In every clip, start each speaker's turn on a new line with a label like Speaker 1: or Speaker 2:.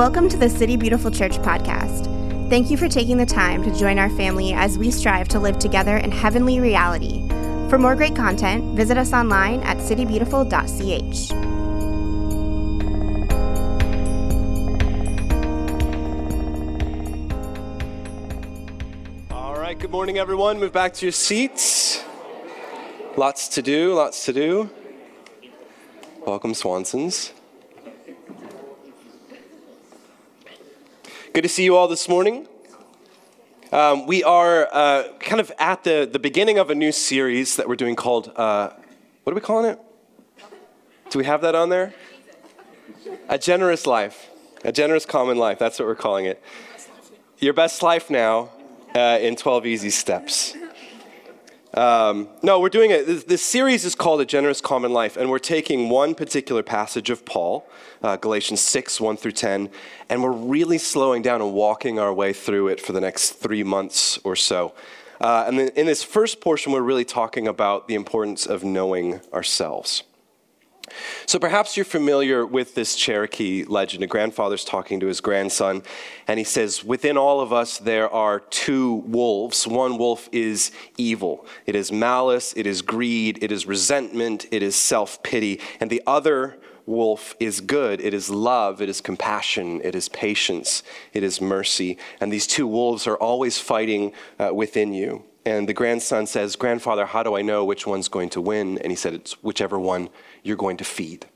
Speaker 1: Welcome to the City Beautiful Church podcast. Thank you for taking the time to join our family as we strive to live together in heavenly reality. For more great content, visit us online at citybeautiful.ch.
Speaker 2: All right, good morning, everyone. Move back to your seats. Lots to do, lots to do. Welcome, Swansons. Good to see you all this morning. Um, we are uh, kind of at the, the beginning of a new series that we're doing called, uh, what are we calling it? Do we have that on there? A generous life. A generous common life. That's what we're calling it. Your best life now uh, in 12 easy steps. Um, no, we're doing it. This, this, series is called A Generous Common Life, and we're taking one particular passage of Paul, uh, Galatians 6, 1 through 10, and we're really slowing down and walking our way through it for the next three months or so. Uh, and then in this first portion, we're really talking about the importance of knowing ourselves. So perhaps you're familiar with this Cherokee legend. A grandfather's talking to his grandson, and he says, Within all of us, there are two wolves. One wolf is evil, it is malice, it is greed, it is resentment, it is self pity. And the other wolf is good. It is love. It is compassion. It is patience. It is mercy. And these two wolves are always fighting uh, within you. And the grandson says, Grandfather, how do I know which one's going to win? And he said, It's whichever one you're going to feed.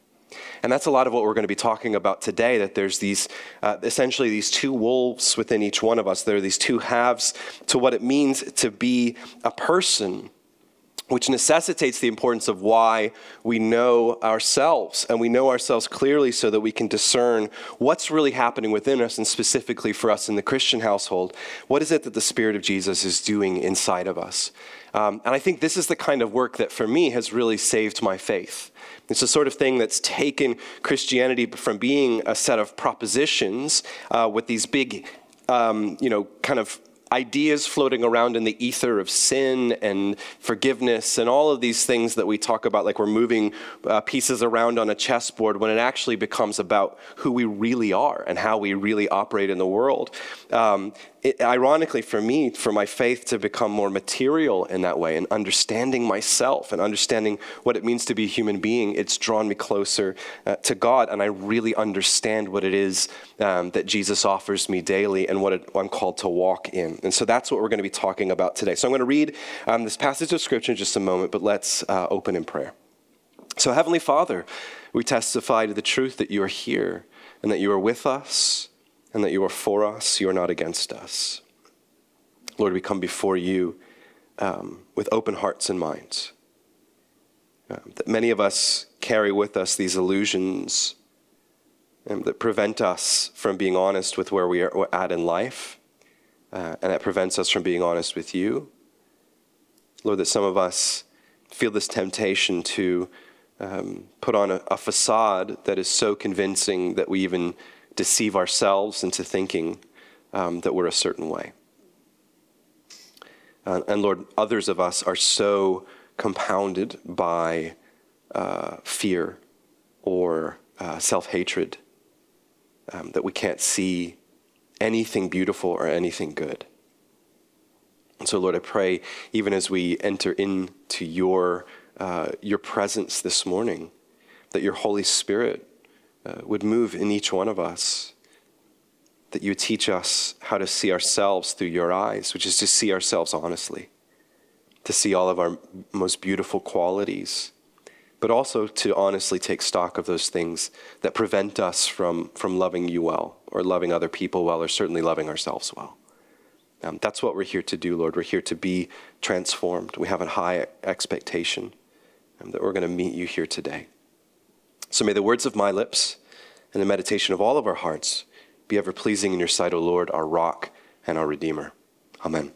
Speaker 2: And that's a lot of what we're going to be talking about today that there's these, uh, essentially, these two wolves within each one of us. There are these two halves to what it means to be a person which necessitates the importance of why we know ourselves. And we know ourselves clearly so that we can discern what's really happening within us, and specifically for us in the Christian household. What is it that the Spirit of Jesus is doing inside of us? Um, and I think this is the kind of work that for me has really saved my faith. It's the sort of thing that's taken Christianity from being a set of propositions uh, with these big, um, you know, kind of ideas floating around in the ether of sin and forgiveness and all of these things that we talk about, like we're moving uh, pieces around on a chessboard, when it actually becomes about who we really are and how we really operate in the world. Um, it, ironically, for me, for my faith to become more material in that way and understanding myself and understanding what it means to be a human being, it's drawn me closer uh, to God. And I really understand what it is um, that Jesus offers me daily and what it, I'm called to walk in. And so that's what we're going to be talking about today. So I'm going to read um, this passage of scripture in just a moment, but let's uh, open in prayer. So, Heavenly Father, we testify to the truth that you are here and that you are with us and that you are for us, you are not against us. Lord, we come before you um, with open hearts and minds. Um, that many of us carry with us these illusions um, that prevent us from being honest with where we are at in life, uh, and that prevents us from being honest with you. Lord, that some of us feel this temptation to um, put on a, a facade that is so convincing that we even deceive ourselves into thinking um, that we're a certain way. Uh, and Lord, others of us are so compounded by uh, fear or uh, self hatred um, that we can't see anything beautiful or anything good. And so, Lord, I pray, even as we enter into your, uh, your presence this morning, that your Holy Spirit uh, would move in each one of us. That you teach us how to see ourselves through your eyes, which is to see ourselves honestly, to see all of our most beautiful qualities, but also to honestly take stock of those things that prevent us from, from loving you well, or loving other people well, or certainly loving ourselves well. Um, that's what we're here to do, Lord. We're here to be transformed. We have a high expectation um, that we're going to meet you here today. So may the words of my lips and the meditation of all of our hearts be ever pleasing in your sight, O Lord, our rock and our Redeemer. Amen.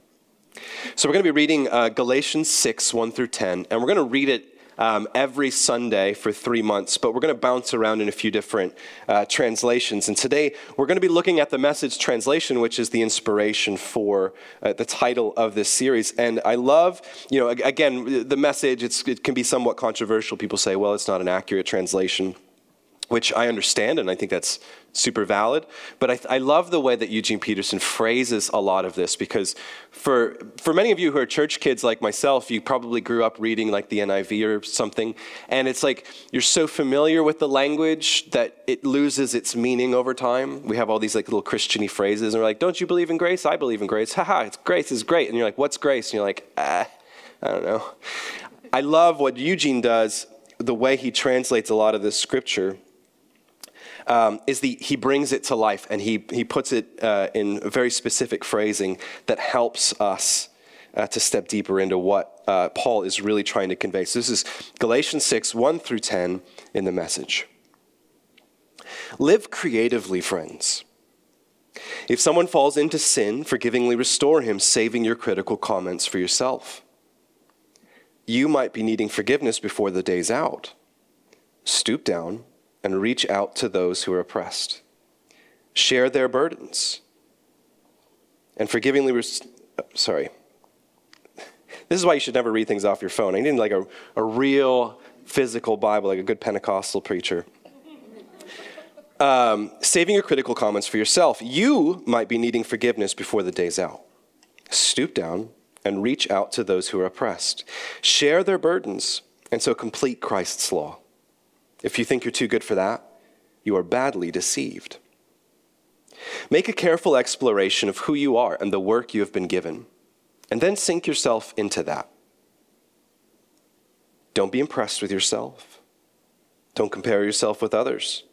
Speaker 2: So we're going to be reading uh, Galatians 6, 1 through 10, and we're going to read it um, every Sunday for three months, but we're going to bounce around in a few different uh, translations. And today we're going to be looking at the message translation, which is the inspiration for uh, the title of this series. And I love, you know, again, the message, it can be somewhat controversial. People say, well, it's not an accurate translation. Which I understand, and I think that's super valid. But I, I, love the way that Eugene Peterson phrases a lot of this because for, for many of you who are church kids like myself, you probably grew up reading like the NIV or something. And it's like you're so familiar with the language that it loses its meaning over time. We have all these like little Christiany phrases, and we're like, Don't you believe in grace? I believe in grace. Haha, it's grace is great. And you're like, What's grace? And you're like, Ah, I don't know. I love what Eugene does, the way he translates a lot of this scripture um, is the he brings it to life and he he puts it uh, in a very specific phrasing that helps us uh, to step deeper into what uh, Paul is really trying to convey. So this is Galatians six one through ten in the message. Live creatively, friends. If someone falls into sin, forgivingly restore him, saving your critical comments for yourself. You might be needing forgiveness before the day's out. Stoop down and reach out to those who are oppressed. Share their burdens. And forgivingly, res- sorry. This is why you should never read things off your phone. I need like a, a real physical Bible, like a good Pentecostal preacher. Um, saving your critical comments for yourself. You might be needing forgiveness before the day's out. Stoop down and reach out to those who are oppressed. Share their burdens, and so complete Christ's law. If you think you're too good for that, you are badly deceived. Make a careful exploration of who you are and the work you have been given, and then sink yourself into that. Don't be impressed with yourself. Don't compare yourself with others.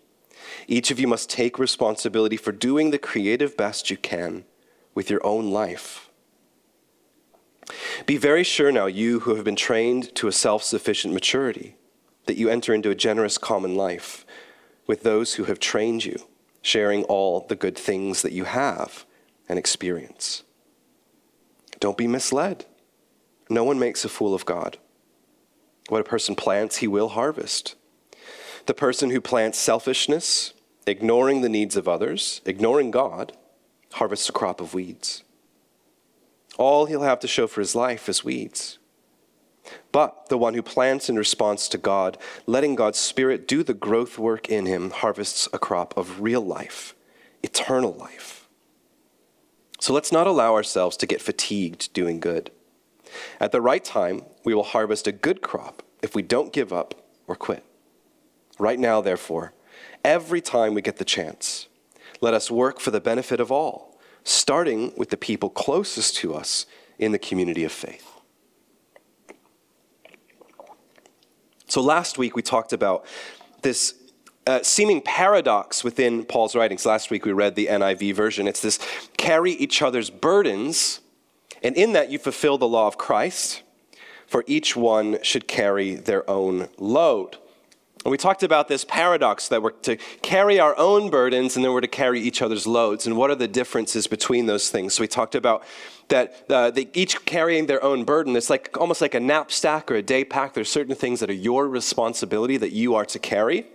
Speaker 2: Each of you must take responsibility for doing the creative best you can with your own life. Be very sure now, you who have been trained to a self sufficient maturity that you enter into a generous common life with those who have trained you, sharing all the good things that you have and experience. Don't be misled. No one makes a fool of God. What a person plants, he will harvest. The person who plants selfishness, ignoring the needs of others, ignoring God, harvests a crop of weeds. All he'll have to show for his life is weeds. But the one who plants in response to God, letting God's Spirit do the growth work in him, harvests a crop of real life, eternal life. So let's not allow ourselves to get fatigued doing good. At the right time, we will harvest a good crop if we don't give up or quit. Right now, therefore, every time we get the chance, let us work for the benefit of all, starting with the people closest to us in the community of faith. So last week we talked about this uh, seeming paradox within Paul's writings. Last week we read the NIV version. It's this carry each other's burdens, and in that you fulfill the law of Christ, for each one should carry their own load. And we talked about this paradox that we're to carry our own burdens and then we're to carry each other's loads. And what are the differences between those things? So we talked about that uh, they each carrying their own burden. It's like almost like a knapsack or a day pack. There's certain things that are your responsibility that you are to carry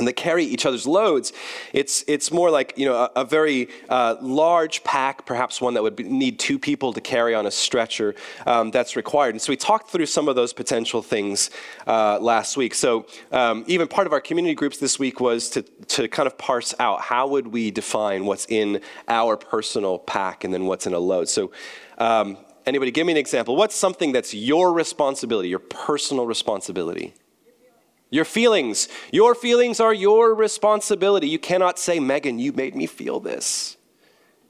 Speaker 2: and they carry each other's loads, it's, it's more like you know, a, a very uh, large pack, perhaps one that would be, need two people to carry on a stretcher um, that's required. And so we talked through some of those potential things uh, last week. So um, even part of our community groups this week was to, to kind of parse out how would we define what's in our personal pack and then what's in a load. So um, anybody give me an example. What's something that's your responsibility, your personal responsibility? Your feelings. Your feelings are your responsibility. You cannot say, Megan, you made me feel this.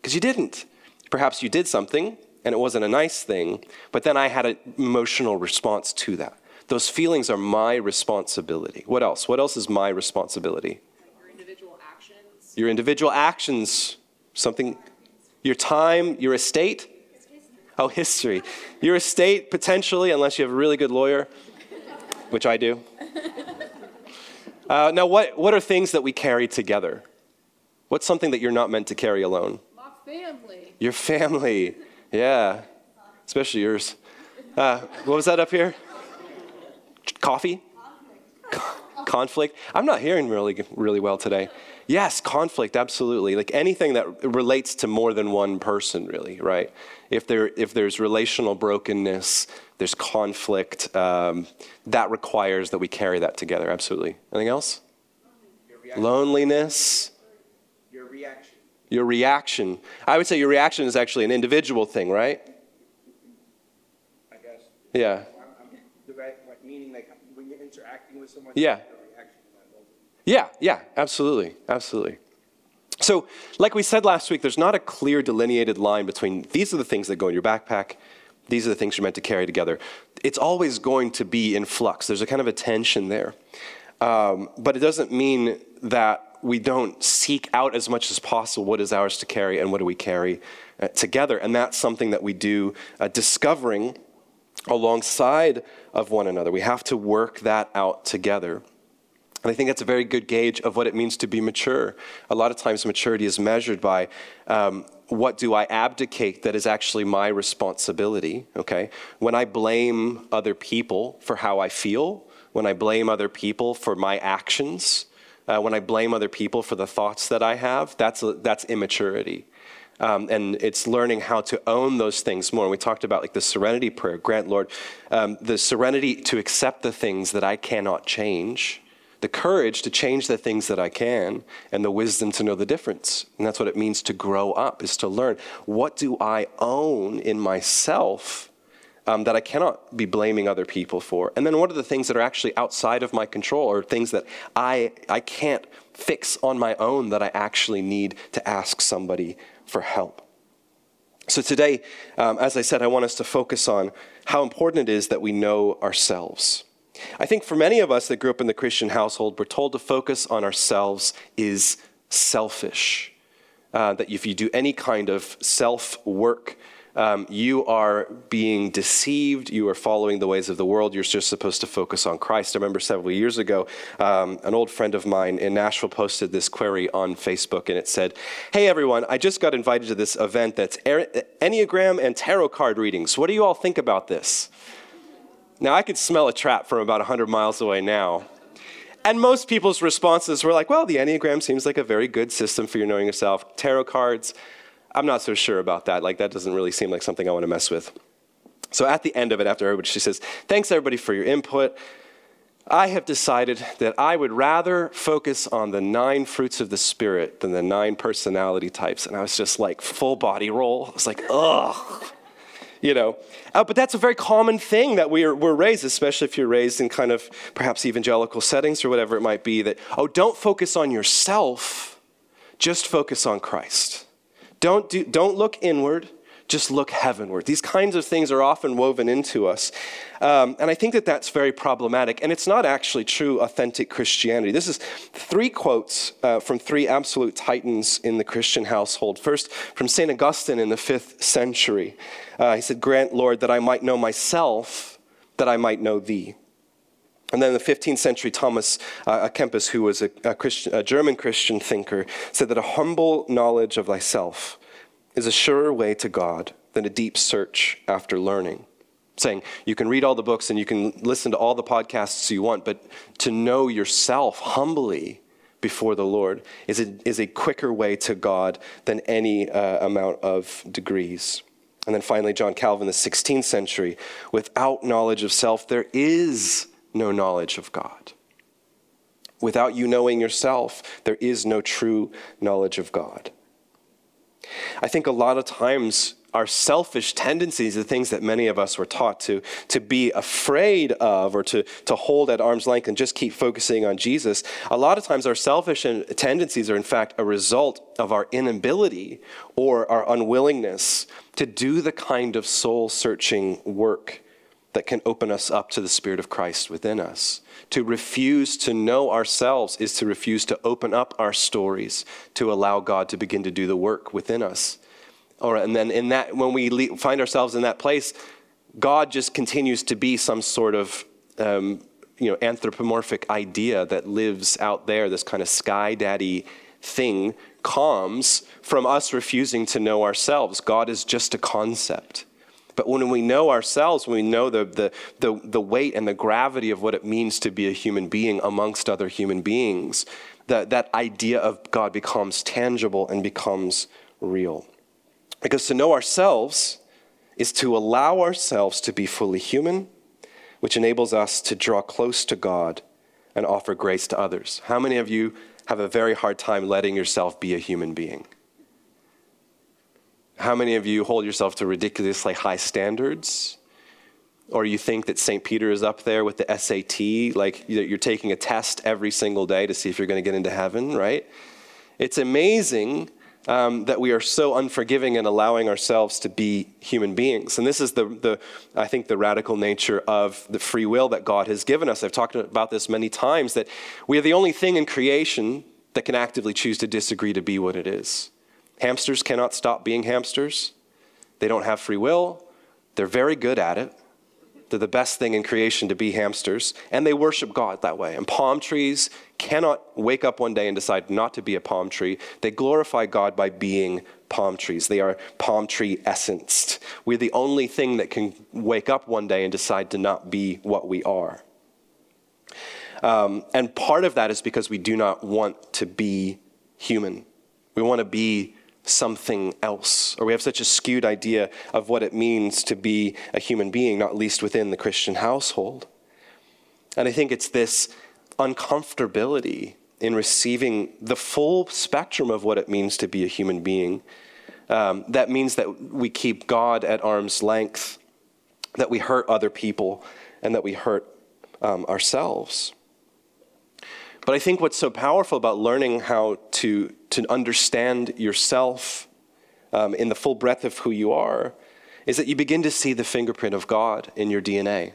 Speaker 2: Because you didn't. Perhaps you did something and it wasn't a nice thing, but then I had an emotional response to that. Those feelings are my responsibility. What else? What else is my responsibility?
Speaker 3: Your individual actions.
Speaker 2: Your individual actions. Something. Your time, your estate. Oh, history. Your estate, potentially, unless you have a really good lawyer, which I do. Uh, now, what, what are things that we carry together? What's something that you're not meant to carry alone?
Speaker 3: My family.
Speaker 2: Your family. Yeah. Especially yours. Uh, what was that up here? Coffee? Conflict. conflict. I'm not hearing really, really well today. Yes, conflict, absolutely. Like anything that relates to more than one person, really, right? If, there, if there's relational brokenness, there's conflict, um, that requires that we carry that together, absolutely. Anything else? Loneliness,
Speaker 4: Your reaction.
Speaker 2: your reaction. I would say your reaction is actually an individual thing, right?
Speaker 4: I guess.
Speaker 2: Yeah.
Speaker 4: I'm, I'm, right, what, meaning like when you're interacting with someone.
Speaker 2: Yeah.
Speaker 4: Your reaction in that moment.
Speaker 2: Yeah, yeah, absolutely, absolutely. So, like we said last week, there's not a clear delineated line between these are the things that go in your backpack, these are the things you're meant to carry together. It's always going to be in flux. There's a kind of a tension there. Um, but it doesn't mean that we don't seek out as much as possible what is ours to carry and what do we carry uh, together. And that's something that we do uh, discovering alongside of one another. We have to work that out together. And I think that's a very good gauge of what it means to be mature. A lot of times, maturity is measured by um, what do I abdicate that is actually my responsibility, okay? When I blame other people for how I feel, when I blame other people for my actions, uh, when I blame other people for the thoughts that I have, that's, that's immaturity. Um, and it's learning how to own those things more. And we talked about like the serenity prayer. Grant, Lord, um, the serenity to accept the things that I cannot change, the courage to change the things that I can, and the wisdom to know the difference. And that's what it means to grow up, is to learn what do I own in myself um, that I cannot be blaming other people for? And then what are the things that are actually outside of my control or things that I, I can't fix on my own that I actually need to ask somebody for help? So today, um, as I said, I want us to focus on how important it is that we know ourselves. I think for many of us that grew up in the Christian household, we're told to focus on ourselves is selfish. Uh, that if you do any kind of self work, um, you are being deceived. You are following the ways of the world. You're just supposed to focus on Christ. I remember several years ago, um, an old friend of mine in Nashville posted this query on Facebook, and it said, Hey everyone, I just got invited to this event that's Enneagram and tarot card readings. What do you all think about this? Now, I could smell a trap from about 100 miles away now. And most people's responses were like, well, the Enneagram seems like a very good system for your knowing yourself. Tarot cards, I'm not so sure about that. Like, that doesn't really seem like something I want to mess with. So at the end of it, after everybody, she says, thanks everybody for your input. I have decided that I would rather focus on the nine fruits of the Spirit than the nine personality types. And I was just like, full body roll. I was like, ugh you know. Uh, but that's a very common thing that we're, we're raised, especially if you're raised in kind of perhaps evangelical settings or whatever it might be, that, oh, don't focus on yourself, just focus on Christ. Don't, do, don't look inward, just look heavenward. These kinds of things are often woven into us. Um, and I think that that's very problematic. And it's not actually true, authentic Christianity. This is three quotes uh, from three absolute titans in the Christian household. First, from St. Augustine in the fifth century. Uh, he said, Grant, Lord, that I might know myself, that I might know thee. And then in the 15th century Thomas uh, Kempis, who was a, a, Christian, a German Christian thinker, said that a humble knowledge of thyself is a surer way to God than a deep search after learning. Saying you can read all the books and you can listen to all the podcasts you want, but to know yourself humbly before the Lord is a, is a quicker way to God than any uh, amount of degrees. And then finally, John Calvin, the 16th century, without knowledge of self, there is no knowledge of God. Without you knowing yourself, there is no true knowledge of God. I think a lot of times our selfish tendencies, the things that many of us were taught to, to be afraid of or to, to hold at arm's length and just keep focusing on Jesus, a lot of times our selfish tendencies are in fact a result of our inability or our unwillingness to do the kind of soul searching work that can open us up to the Spirit of Christ within us. To refuse to know ourselves is to refuse to open up our stories to allow God to begin to do the work within us. All right, and then in that, when we find ourselves in that place, God just continues to be some sort of um, you know, anthropomorphic idea that lives out there, this kind of sky daddy thing comes from us refusing to know ourselves. God is just a concept. But when we know ourselves, when we know the, the, the, the, weight and the gravity of what it means to be a human being amongst other human beings, that, that idea of God becomes tangible and becomes real. Because to know ourselves is to allow ourselves to be fully human, which enables us to draw close to God and offer grace to others. How many of you have a very hard time letting yourself be a human being. How many of you hold yourself to ridiculously high standards? Or you think that St. Peter is up there with the SAT, like you're taking a test every single day to see if you're going to get into heaven, right? It's amazing um, that we are so unforgiving and allowing ourselves to be human beings. And this is the, the, I think, the radical nature of the free will that God has given us. I've talked about this many times that we are the only thing in creation that can actively choose to disagree to be what it is. Hamsters cannot stop being hamsters. They don't have free will. They're very good at it. They're the best thing in creation to be hamsters, and they worship God that way. And palm trees cannot wake up one day and decide not to be a palm tree. They glorify God by being palm trees. They are palm tree essenced. We're the only thing that can wake up one day and decide to not be what we are. Um, and part of that is because we do not want to be human. We want to be something else, or we have such a skewed idea of what it means to be a human being, not least within the Christian household. And I think it's this uncomfortability in receiving the full spectrum of what it means to be a human being. Um, that means that we keep God at arm's length, that we hurt other people, and that we hurt um, ourselves. But I think what's so powerful about learning how to, to understand yourself um, in the full breadth of who you are is that you begin to see the fingerprint of God in your DNA.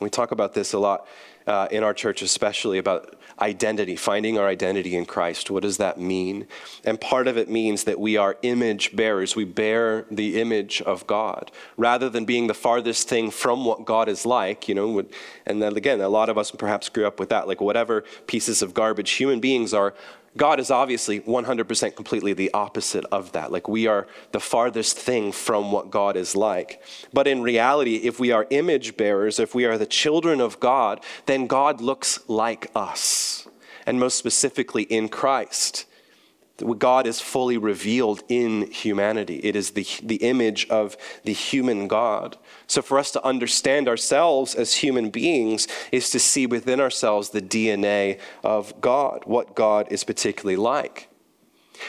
Speaker 2: We talk about this a lot uh, in our church, especially about identity, finding our identity in Christ. What does that mean? And part of it means that we are image bearers. We bear the image of God rather than being the farthest thing from what God is like, you know. And then again, a lot of us perhaps grew up with that, like whatever pieces of garbage human beings are God is obviously 100% completely the opposite of that. Like we are the farthest thing from what God is like. But in reality, if we are image bearers, if we are the children of God, then God looks like us. And most specifically in Christ. God is fully revealed in humanity. It is the, the image of the human God. So, for us to understand ourselves as human beings is to see within ourselves the DNA of God, what God is particularly like.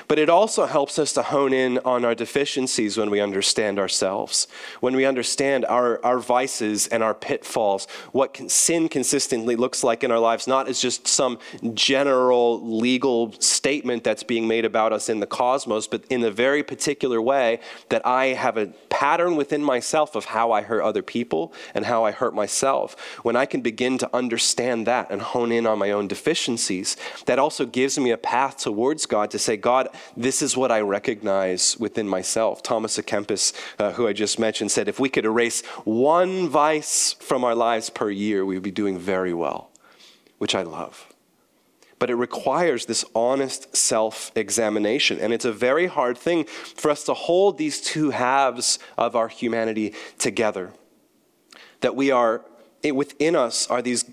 Speaker 2: But it also helps us to hone in on our deficiencies when we understand ourselves, when we understand our, our vices and our pitfalls, what can, sin consistently looks like in our lives, not as just some general legal statement that's being made about us in the cosmos, but in a very particular way that I have a pattern within myself of how I hurt other people and how I hurt myself. When I can begin to understand that and hone in on my own deficiencies, that also gives me a path towards God to say, God, God, this is what I recognize within myself. Thomas à Kempis, uh, who I just mentioned, said if we could erase one vice from our lives per year, we would be doing very well, which I love. But it requires this honest self examination. And it's a very hard thing for us to hold these two halves of our humanity together. That we are, within us are these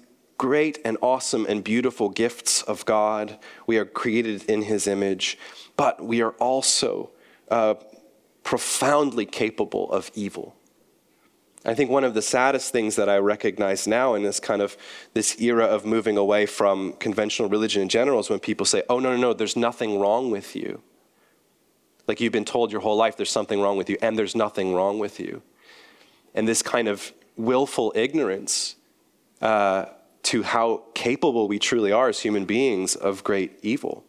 Speaker 2: great and awesome and beautiful gifts of God. We are created in His image, but we are also uh, profoundly capable of evil. I think one of the saddest things that I recognize now in this kind of this era of moving away from conventional religion in general is when people say, "Oh no, no, no, there's nothing wrong with you." Like you've been told your whole life there's something wrong with you, and there's nothing wrong with you. And this kind of willful ignorance uh, to how capable we truly are as human beings of great evil.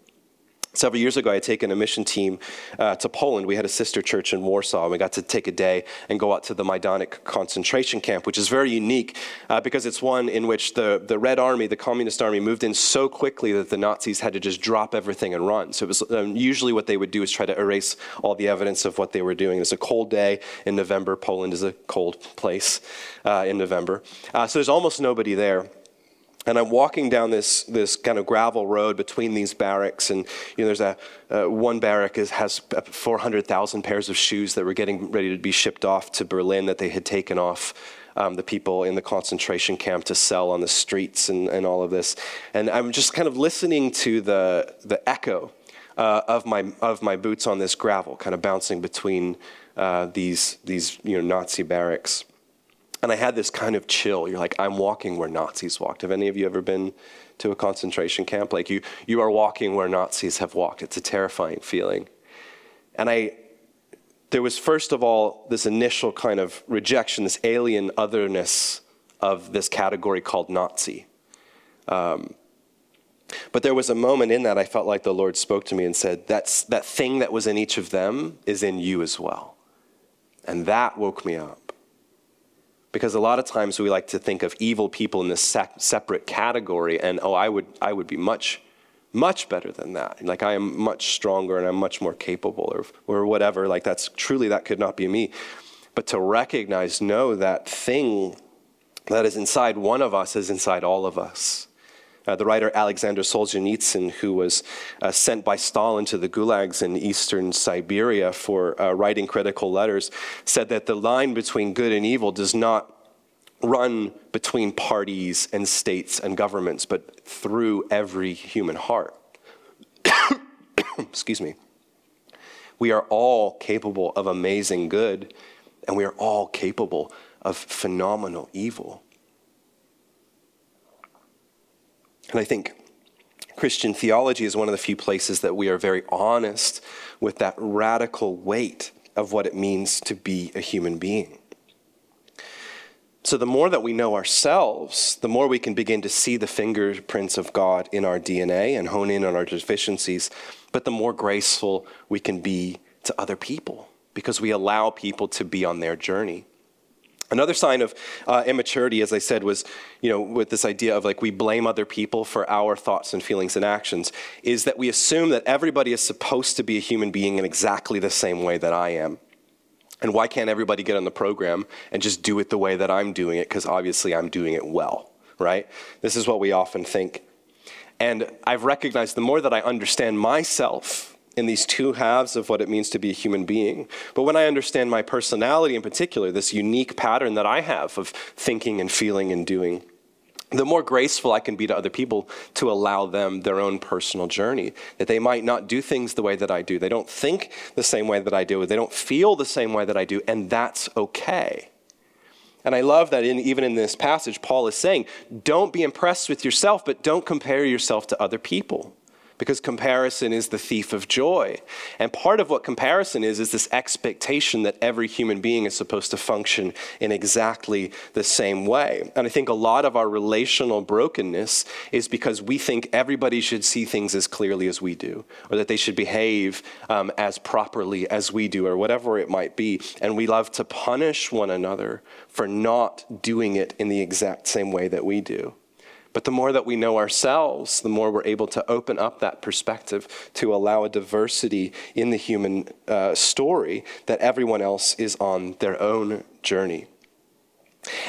Speaker 2: Several years ago, I had taken a mission team uh, to Poland. We had a sister church in Warsaw. And we got to take a day and go out to the Majdanek concentration camp, which is very unique uh, because it's one in which the, the Red Army, the Communist Army, moved in so quickly that the Nazis had to just drop everything and run. So it was um, usually what they would do is try to erase all the evidence of what they were doing. It's a cold day in November. Poland is a cold place uh, in November. Uh, so there's almost nobody there and I'm walking down this, this kind of gravel road between these barracks, and you know, there's a uh, one barrack is, has 400,000 pairs of shoes that were getting ready to be shipped off to Berlin that they had taken off um, the people in the concentration camp to sell on the streets and, and all of this. And I'm just kind of listening to the, the echo uh, of, my, of my boots on this gravel, kind of bouncing between uh, these, these you know, Nazi barracks. And I had this kind of chill. You're like, I'm walking where Nazis walked. Have any of you ever been to a concentration camp? Like you, you are walking where Nazis have walked. It's a terrifying feeling. And I, there was first of all this initial kind of rejection, this alien otherness of this category called Nazi. Um, but there was a moment in that I felt like the Lord spoke to me and said, That's, That thing that was in each of them is in you as well. And that woke me up. Because a lot of times we like to think of evil people in this sec- separate category, and oh, I would, I would be much, much better than that. Like I am much stronger and I'm much more capable, or, or whatever. Like that's truly, that could not be me. But to recognize, no, that thing that is inside one of us is inside all of us. Uh, the writer Alexander Solzhenitsyn, who was uh, sent by Stalin to the gulags in eastern Siberia for uh, writing critical letters, said that the line between good and evil does not run between parties and states and governments, but through every human heart. Excuse me. We are all capable of amazing good, and we are all capable of phenomenal evil. And I think Christian theology is one of the few places that we are very honest with that radical weight of what it means to be a human being. So, the more that we know ourselves, the more we can begin to see the fingerprints of God in our DNA and hone in on our deficiencies, but the more graceful we can be to other people because we allow people to be on their journey. Another sign of uh, immaturity, as I said, was, you know, with this idea of like we blame other people for our thoughts and feelings and actions, is that we assume that everybody is supposed to be a human being in exactly the same way that I am. And why can't everybody get on the program and just do it the way that I'm doing it? Because obviously I'm doing it well, right? This is what we often think. And I've recognized the more that I understand myself, in these two halves of what it means to be a human being. But when I understand my personality in particular, this unique pattern that I have of thinking and feeling and doing, the more graceful I can be to other people to allow them their own personal journey. That they might not do things the way that I do. They don't think the same way that I do. They don't feel the same way that I do, and that's okay. And I love that in, even in this passage, Paul is saying, don't be impressed with yourself, but don't compare yourself to other people because comparison is the thief of joy. And part of what comparison is, is this expectation that every human being is supposed to function in exactly the same way. And I think a lot of our relational brokenness is because we think everybody should see things as clearly as we do, or that they should behave um, as properly as we do, or whatever it might be. And we love to punish one another for not doing it in the exact same way that we do. But the more that we know ourselves, the more we're able to open up that perspective to allow a diversity in the human uh, story that everyone else is on their own journey.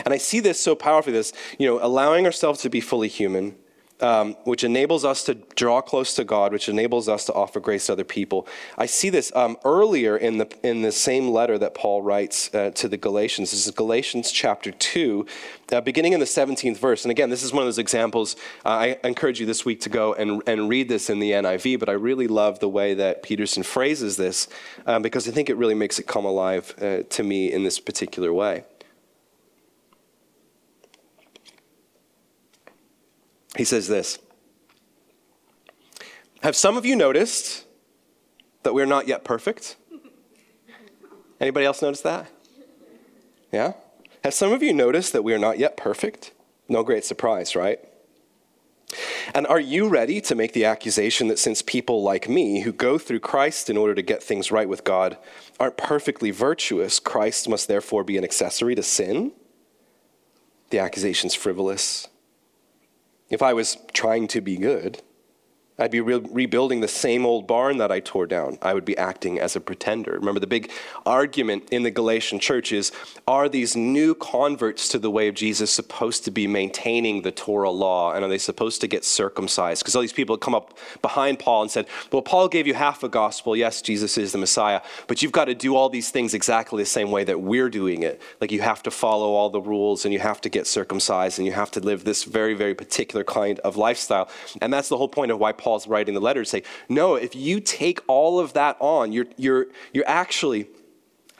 Speaker 2: And I see this so powerfully this, you know, allowing ourselves to be fully human, um, which enables us to draw close to God, which enables us to offer grace to other people. I see this um, earlier in the in the same letter that Paul writes uh, to the Galatians. This is Galatians chapter two, uh, beginning in the seventeenth verse. And again, this is one of those examples. Uh, I encourage you this week to go and and read this in the NIV. But I really love the way that Peterson phrases this um, because I think it really makes it come alive uh, to me in this particular way. He says this Have some of you noticed that we're not yet perfect? Anybody else notice that? Yeah? Have some of you noticed that we are not yet perfect? No great surprise, right? And are you ready to make the accusation that since people like me, who go through Christ in order to get things right with God, aren't perfectly virtuous, Christ must therefore be an accessory to sin? The accusation's frivolous. If I was trying to be good, I'd be re- rebuilding the same old barn that I tore down. I would be acting as a pretender. Remember, the big argument in the Galatian church is are these new converts to the way of Jesus supposed to be maintaining the Torah law? And are they supposed to get circumcised? Because all these people come up behind Paul and said, Well, Paul gave you half a gospel. Yes, Jesus is the Messiah, but you've got to do all these things exactly the same way that we're doing it. Like you have to follow all the rules and you have to get circumcised and you have to live this very, very particular kind of lifestyle. And that's the whole point of why Paul's writing the letter to say, no, if you take all of that on, you're, you're, you're actually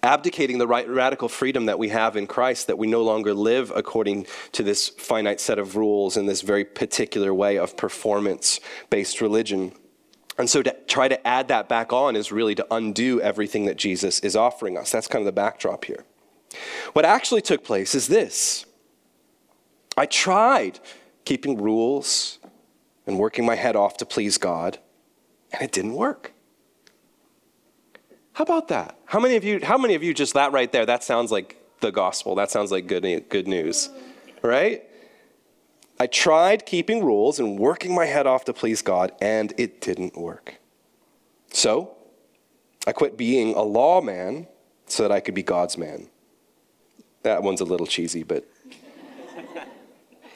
Speaker 2: abdicating the right, radical freedom that we have in Christ, that we no longer live according to this finite set of rules in this very particular way of performance based religion. And so to try to add that back on is really to undo everything that Jesus is offering us. That's kind of the backdrop here. What actually took place is this I tried keeping rules and working my head off to please God, and it didn't work. How about that? How many of you, how many of you just that right there, that sounds like the gospel. That sounds like good, good news, right? I tried keeping rules and working my head off to please God, and it didn't work. So, I quit being a lawman so that I could be God's man. That one's a little cheesy, but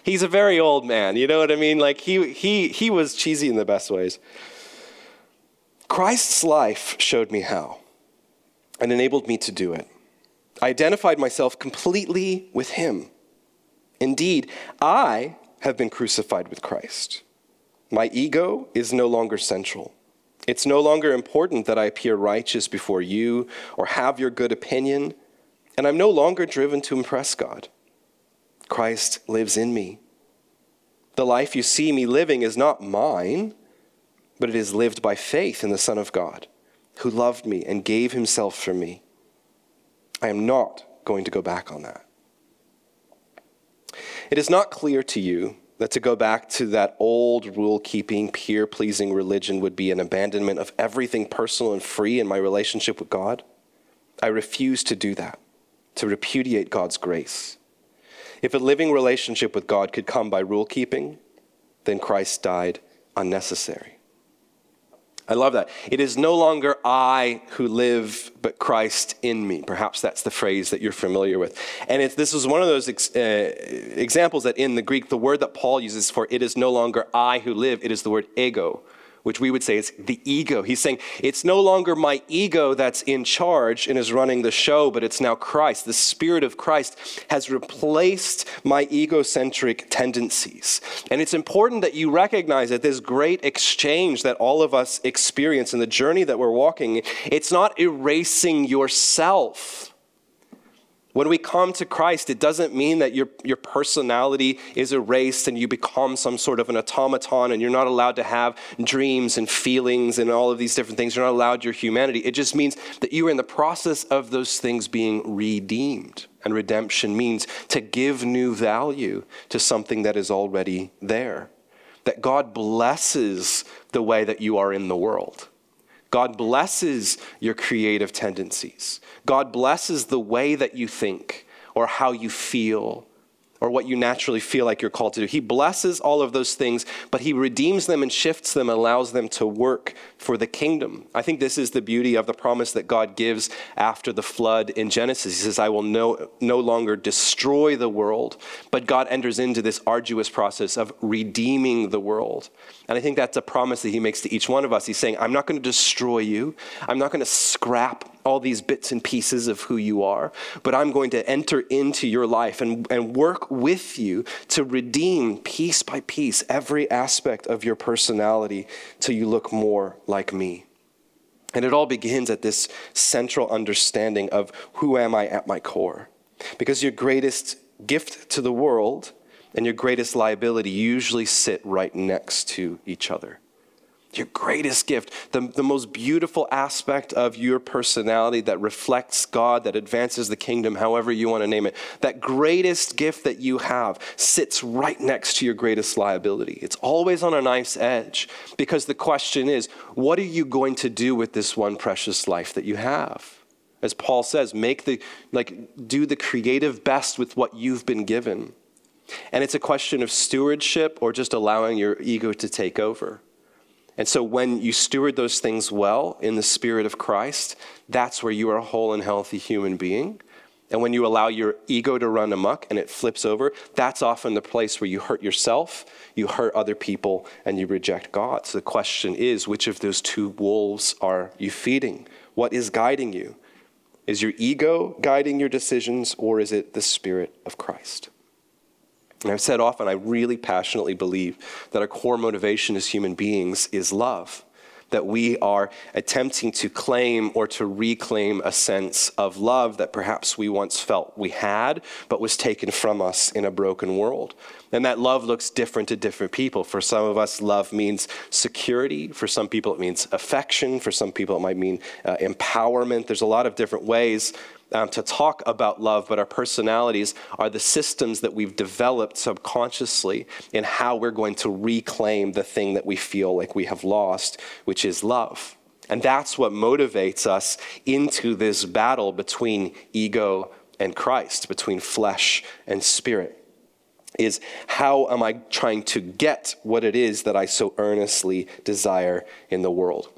Speaker 2: he's a very old man. You know what I mean? Like he he he was cheesy in the best ways. Christ's life showed me how and enabled me to do it. I identified myself completely with him. Indeed, I have been crucified with Christ. My ego is no longer central. It's no longer important that I appear righteous before you or have your good opinion, and I'm no longer driven to impress God. Christ lives in me. The life you see me living is not mine, but it is lived by faith in the Son of God, who loved me and gave himself for me. I am not going to go back on that. It is not clear to you that to go back to that old rule keeping, peer pleasing religion would be an abandonment of everything personal and free in my relationship with God. I refuse to do that, to repudiate God's grace. If a living relationship with God could come by rule keeping, then Christ died unnecessary. I love that. It is no longer I who live, but Christ in me. Perhaps that's the phrase that you're familiar with. And this is one of those ex- uh, examples that in the Greek, the word that Paul uses for it is no longer I who live, it is the word ego, which we would say is the ego. He's saying it's no longer my ego that's in charge and is running the show, but it's now Christ. The Spirit of Christ has replaced my egocentric tendencies. And it's important that you recognize that this great exchange that all of us experience in the journey that we're walking, it's not erasing yourself when we come to Christ, it doesn't mean that your, your personality is erased and you become some sort of an automaton and you're not allowed to have dreams and feelings and all of these different things. You're not allowed your humanity. It just means that you are in the process of those things being redeemed. And redemption means to give new value to something that is already there. That God blesses the way that you are in the world. God blesses your creative tendencies. God blesses the way that you think or how you feel or what you naturally feel like you're called to do. He blesses all of those things, but He redeems them and shifts them and allows them to work for the kingdom. I think this is the beauty of the promise that God gives after the flood in Genesis. He says, I will no, no longer destroy the world, but God enters into this arduous process of redeeming the world. And I think that's a promise that He makes to each one of us. He's saying, I'm not going to destroy you, I'm not going to scrap all these bits and pieces of who you are, but I'm going to enter into your life and, and work with you to redeem piece by piece every aspect of your personality till you look more like me. And it all begins at this central understanding of who am I at my core. Because your greatest gift to the world and your greatest liability usually sit right next to each other your greatest gift, the, the most beautiful aspect of your personality that reflects God, that advances the kingdom, however you want to name it, that greatest gift that you have sits right next to your greatest liability. It's always on a knife's edge because the question is, what are you going to do with this one precious life that you have? As Paul says, make the, like, do the creative best with what you've been given. And it's a question of stewardship or just allowing your ego to take over. And so when you steward those things well in the Spirit of Christ, that's where you are a whole and healthy human being. And when you allow your ego to run amok and it flips over, that's often the place where you hurt yourself, you hurt other people, and you reject God. So the question is which of those two wolves are you feeding? What is guiding you? Is your ego guiding your decisions, or is it the Spirit of Christ? And I've said often, I really passionately believe that our core motivation as human beings is love. that we are attempting to claim or to reclaim a sense of love that perhaps we once felt we had, but was taken from us in a broken world. And that love looks different to different people. For some of us, love means security. For some people, it means affection. For some people, it might mean uh, empowerment. There's a lot of different ways um, to talk about love, but our personalities are the systems that we've developed subconsciously in how we're going to reclaim the thing that we feel like we have lost, which is love. And that's what motivates us into this battle between ego and Christ, between flesh and spirit is how am I trying to get what it is that I so earnestly desire in the world?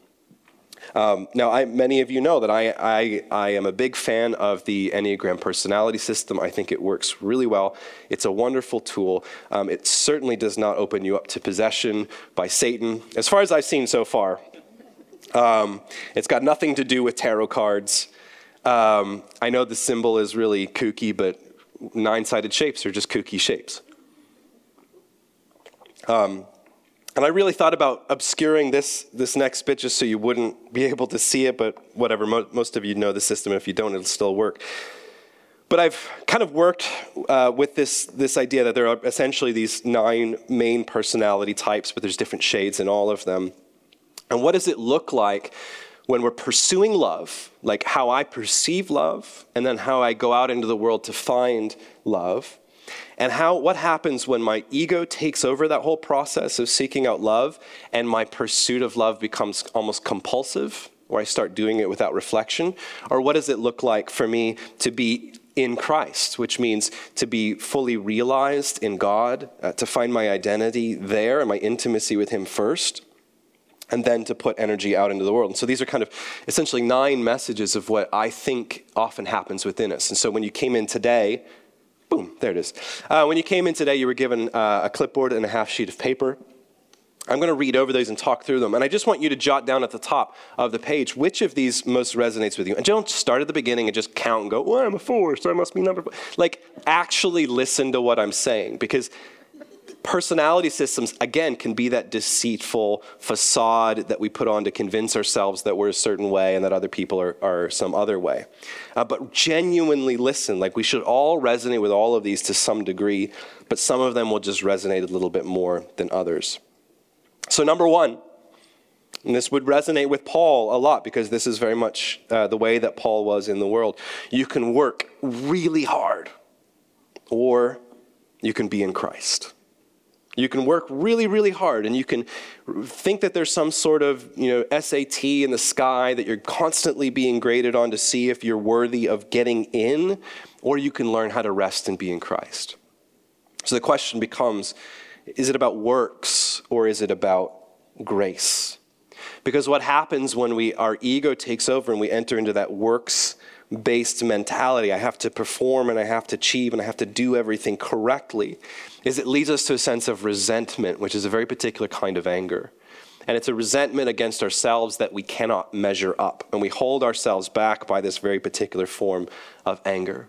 Speaker 2: Um, now, I, many of you know that I, I, I am a big fan of the Enneagram personality system. I think it works really well. It's a wonderful tool. Um, it certainly does not open you up to possession by Satan, as far as I've seen so far. Um, it's got nothing to do with tarot cards. Um, I know the symbol is really kooky, but nine sided shapes are just kooky shapes. Um, and I really thought about obscuring this, this next bit just so you wouldn't be able to see it, but whatever, mo- most of you know the system. If you don't, it'll still work. But I've kind of worked uh, with this, this idea that there are essentially these nine main personality types, but there's different shades in all of them. And what does it look like when we're pursuing love, like how I perceive love, and then how I go out into the world to find love, and how what happens when my ego takes over that whole process of seeking out love and my pursuit of love becomes almost compulsive, or I start doing it without reflection, or what does it look like for me to be in Christ, which means to be fully realized in God, uh, to find my identity there and my intimacy with Him first and then to put energy out into the world. And so these are kind of essentially nine messages of what I think often happens within us. And so when you came in today, boom, there it is. Uh, when you came in today, you were given uh, a clipboard and a half sheet of paper. I'm going to read over those and talk through them. And I just want you to jot down at the top of the page which of these most resonates with you. And don't start at the beginning and just count and go, well, I'm a four, so I must be number four. Like, actually listen to what I'm saying because personality systems, again, can be that deceitful facade that we put on to convince ourselves that we're a certain way and that other people are, are some other way. Uh, but genuinely listen. Like we should all resonate with all of these to some degree, but some of them will just resonate a little bit more than others. So, number one, and this would resonate with Paul a lot because this is very much uh, the way that Paul was in the world. You can work really hard, or you can be in Christ. You can work really, really hard, and you can think that there's some sort of you know, SAT in the sky that you're constantly being graded on to see if you're worthy of getting in, or you can learn how to rest and be in Christ. So the question becomes is it about works or is it about grace? Because what happens when we, our ego takes over and we enter into that works based mentality, I have to perform and I have to achieve and I have to do everything correctly, is it leads us to a sense of resentment, which is a very particular kind of anger. And it's a resentment against ourselves that we cannot measure up. And we hold ourselves back by this very particular form of anger.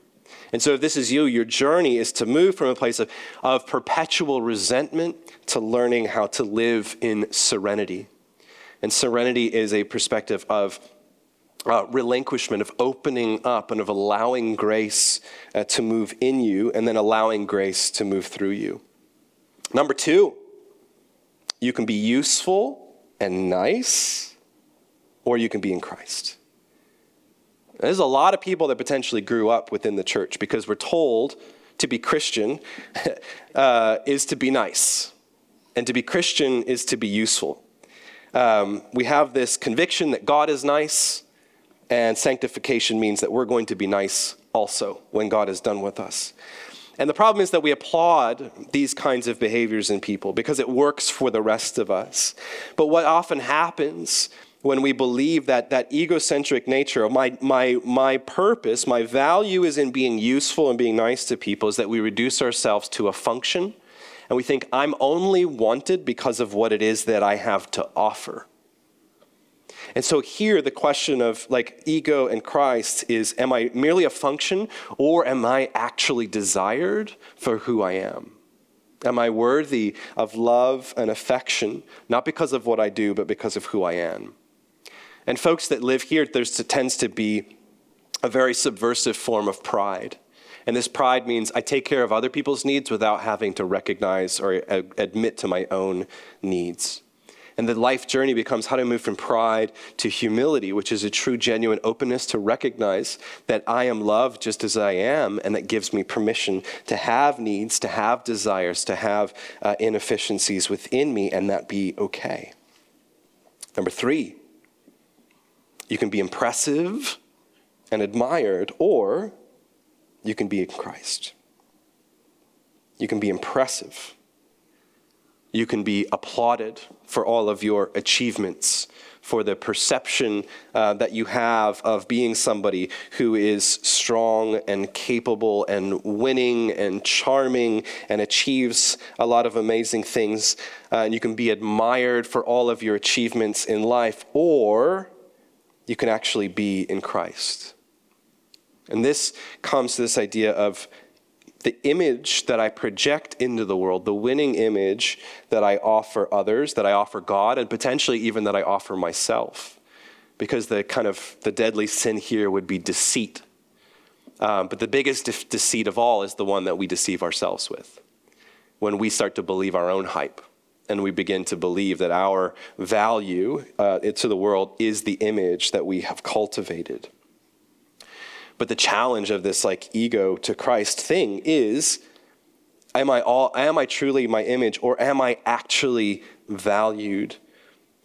Speaker 2: And so, if this is you, your journey is to move from a place of, of perpetual resentment to learning how to live in serenity. And serenity is a perspective of uh, relinquishment, of opening up and of allowing grace uh, to move in you and then allowing grace to move through you. Number two, you can be useful and nice, or you can be in Christ. There's a lot of people that potentially grew up within the church because we're told to be Christian uh, is to be nice, and to be Christian is to be useful. Um, we have this conviction that God is nice, and sanctification means that we're going to be nice also when God is done with us. And the problem is that we applaud these kinds of behaviors in people because it works for the rest of us. But what often happens when we believe that that egocentric nature of my, my, my purpose, my value is in being useful and being nice to people, is that we reduce ourselves to a function and we think, I'm only wanted because of what it is that I have to offer. And so here, the question of like ego and Christ is am I merely a function or am I actually desired for who I am? Am I worthy of love and affection, not because of what I do, but because of who I am? And folks that live here, there tends to be a very subversive form of pride. And this pride means I take care of other people's needs without having to recognize or uh, admit to my own needs. And the life journey becomes how to move from pride to humility, which is a true, genuine openness to recognize that I am loved just as I am, and that gives me permission to have needs, to have desires, to have uh, inefficiencies within me, and that be okay. Number three, you can be impressive and admired, or you can be in Christ. You can be impressive you can be applauded for all of your achievements, for the perception uh, that you have of being somebody who is strong and capable and winning and charming and achieves a lot of amazing things. Uh, and you can be admired for all of your achievements in life, or you can actually be in Christ. And this comes to this idea of the image that I project into the world, the winning image that I offer others, that I offer God, and potentially even that I offer myself. Because the kind of the deadly sin here would be deceit. Um, but the biggest de- deceit of all is the one that we deceive ourselves with. When we start to believe our own hype and we begin to believe that our value uh, to the world is the image that we have cultivated. But the challenge of this like ego to Christ thing is am I all am I truly my image or am I actually valued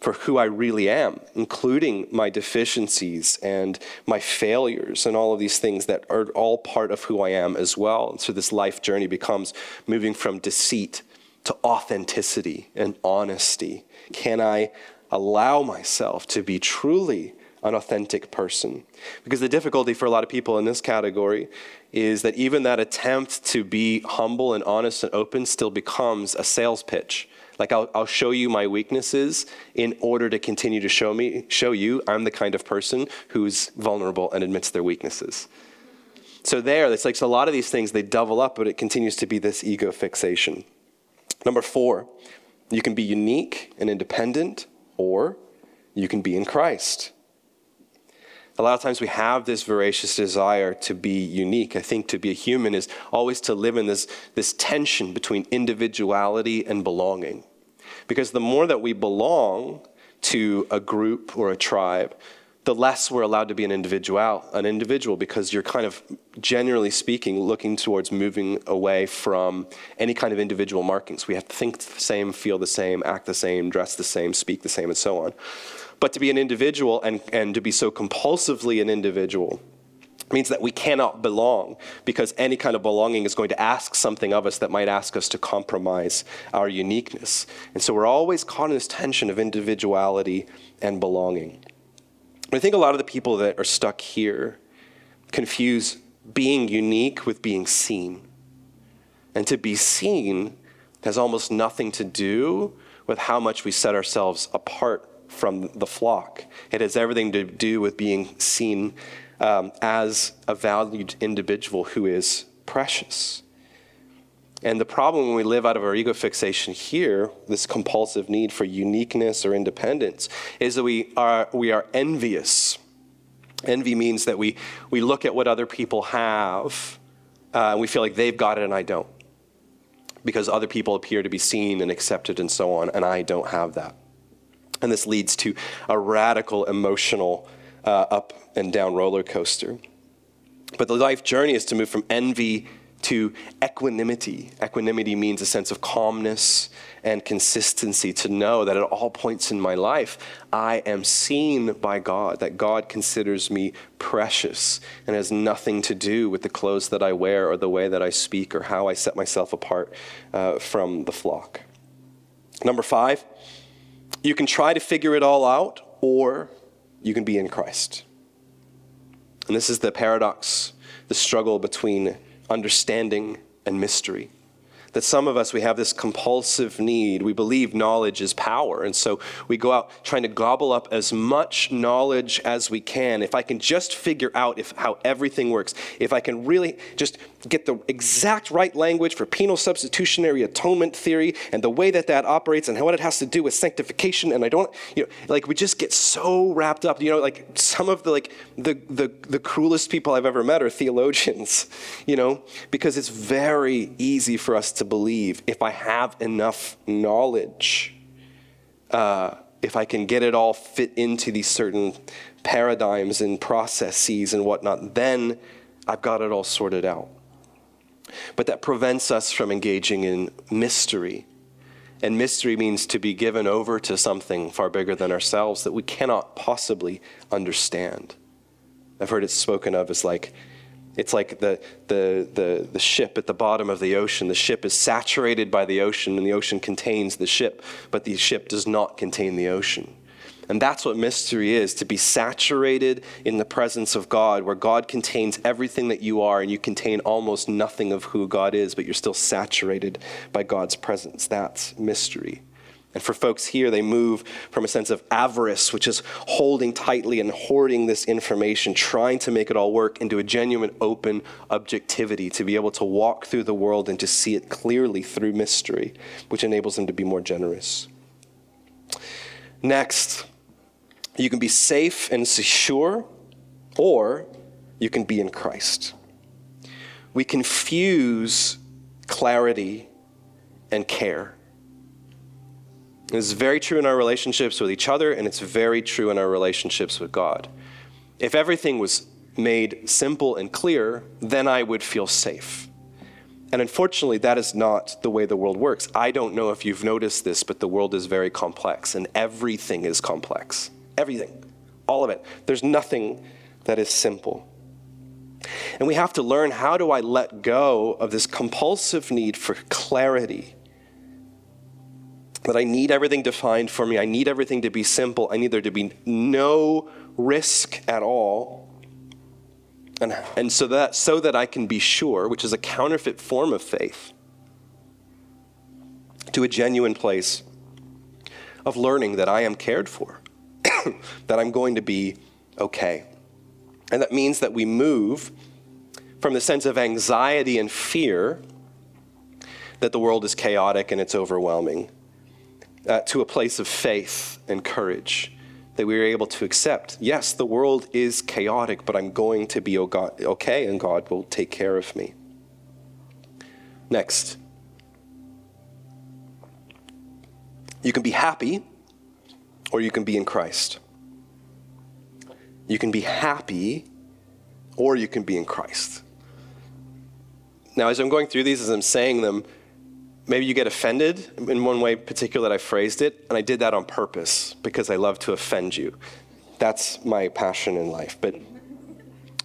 Speaker 2: for who I really am, including my deficiencies and my failures and all of these things that are all part of who I am as well. And so this life journey becomes moving from deceit to authenticity and honesty. Can I allow myself to be truly an authentic person. Because the difficulty for a lot of people in this category is that even that attempt to be humble and honest and open still becomes a sales pitch. Like I'll, I'll show you my weaknesses in order to continue to show me, show you I'm the kind of person who's vulnerable and admits their weaknesses. So there, it's like so a lot of these things they double up, but it continues to be this ego fixation. Number four, you can be unique and independent, or you can be in Christ a lot of times we have this voracious desire to be unique. I think to be a human is always to live in this, this tension between individuality and belonging. Because the more that we belong to a group or a tribe, the less we're allowed to be an individual, an individual because you're kind of generally speaking looking towards moving away from any kind of individual markings. We have to think the same, feel the same, act the same, dress the same, speak the same, and so on. But to be an individual and, and to be so compulsively an individual means that we cannot belong because any kind of belonging is going to ask something of us that might ask us to compromise our uniqueness. And so we're always caught in this tension of individuality and belonging. I think a lot of the people that are stuck here confuse being unique with being seen. And to be seen has almost nothing to do with how much we set ourselves apart from the flock. It has everything to do with being seen um, as a valued individual who is precious. And the problem when we live out of our ego fixation here, this compulsive need for uniqueness or independence, is that we are, we are envious. Envy means that we, we look at what other people have uh, and we feel like they've got it and I don't. Because other people appear to be seen and accepted and so on, and I don't have that. And this leads to a radical emotional uh, up and down roller coaster. But the life journey is to move from envy to equanimity. Equanimity means a sense of calmness and consistency to know that at all points in my life, I am seen by God, that God considers me precious and has nothing to do with the clothes that I wear or the way that I speak or how I set myself apart uh, from the flock. Number five, you can try to figure it all out, or you can be in Christ. And this is the paradox, the struggle between understanding and mystery. that some of us, we have this compulsive need. We believe knowledge is power. And so we go out trying to gobble up as much knowledge as we can. If I can just figure out if, how everything works, if I can really just get the exact right language for penal substitutionary atonement theory and the way that that operates and what it has to do with sanctification. And I don't, you know, like we just get so wrapped up. You know, like some of the, like, the, the, the cruelest people I've ever met are theologians, you know, because it's very easy for us to believe if I have enough knowledge, uh, if I can get it all fit into these certain paradigms and processes and whatnot, then I've got it all sorted out. But that prevents us from engaging in mystery. And mystery means to be given over to something far bigger than ourselves that we cannot possibly understand. I've heard it spoken of as like it's like the, the, the, the ship at the bottom of the ocean. The ship is saturated by the ocean, and the ocean contains the ship, but the ship does not contain the ocean. And that's what mystery is to be saturated in the presence of God, where God contains everything that you are, and you contain almost nothing of who God is, but you're still saturated by God's presence. That's mystery. And for folks here, they move from a sense of avarice, which is holding tightly and hoarding this information, trying to make it all work, into a genuine open objectivity to be able to walk through the world and to see it clearly through mystery, which enables them to be more generous. Next, you can be safe and secure, or you can be in Christ. We confuse clarity and care. Is very true in our relationships with each other, and it's very true in our relationships with God. If everything was made simple and clear, then I would feel safe. And unfortunately, that is not the way the world works. I don't know if you've noticed this, but the world is very complex, and everything is complex. Everything. All of it. There's nothing that is simple. And we have to learn how do I let go of this compulsive need for clarity that I need everything defined for me. I need everything to be simple. I need there to be no risk at all. And, and so, that, so that I can be sure, which is a counterfeit form of faith, to a genuine place of learning that I am cared for, that I'm going to be okay. And that means that we move from the sense of anxiety and fear that the world is chaotic and it's overwhelming uh, to a place of faith and courage that we are able to accept. Yes, the world is chaotic, but I'm going to be okay, and God will take care of me. Next, you can be happy or you can be in Christ. You can be happy or you can be in Christ. Now, as I'm going through these, as I'm saying them, maybe you get offended in one way particular that I phrased it, and I did that on purpose because I love to offend you. That's my passion in life. But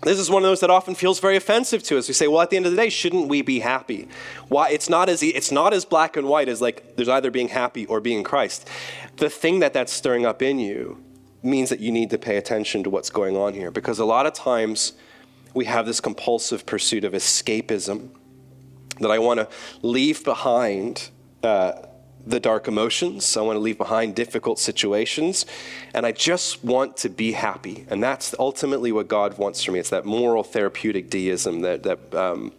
Speaker 2: this is one of those that often feels very offensive to us. We say, well, at the end of the day, shouldn't we be happy? Why? It's not as, it's not as black and white as like there's either being happy or being Christ. The thing that that's stirring up in you means that you need to pay attention to what's going on here because a lot of times we have this compulsive pursuit of escapism that I want to leave behind uh, the dark emotions. I want to leave behind difficult situations. And I just want to be happy. And that's ultimately what God wants from me. It's that moral therapeutic deism that, that, um,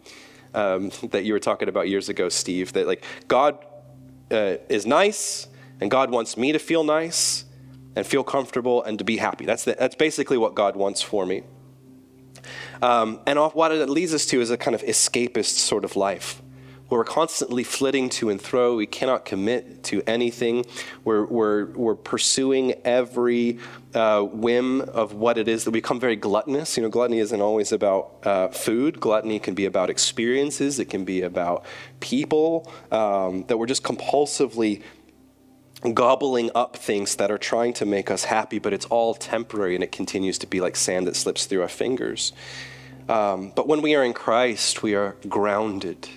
Speaker 2: um, that you were talking about years ago, Steve. That like God uh, is nice and God wants me to feel nice and feel comfortable and to be happy. That's, the, that's basically what God wants for me. Um, and what it leads us to is a kind of escapist sort of life where we're constantly flitting to and fro. We cannot commit to anything. We're, we're, we're pursuing every uh, whim of what it is that we become very gluttonous. You know, gluttony isn't always about uh, food, gluttony can be about experiences, it can be about people, um, that we're just compulsively gobbling up things that are trying to make us happy, but it's all temporary and it continues to be like sand that slips through our fingers. Um, but when we are in Christ, we are grounded.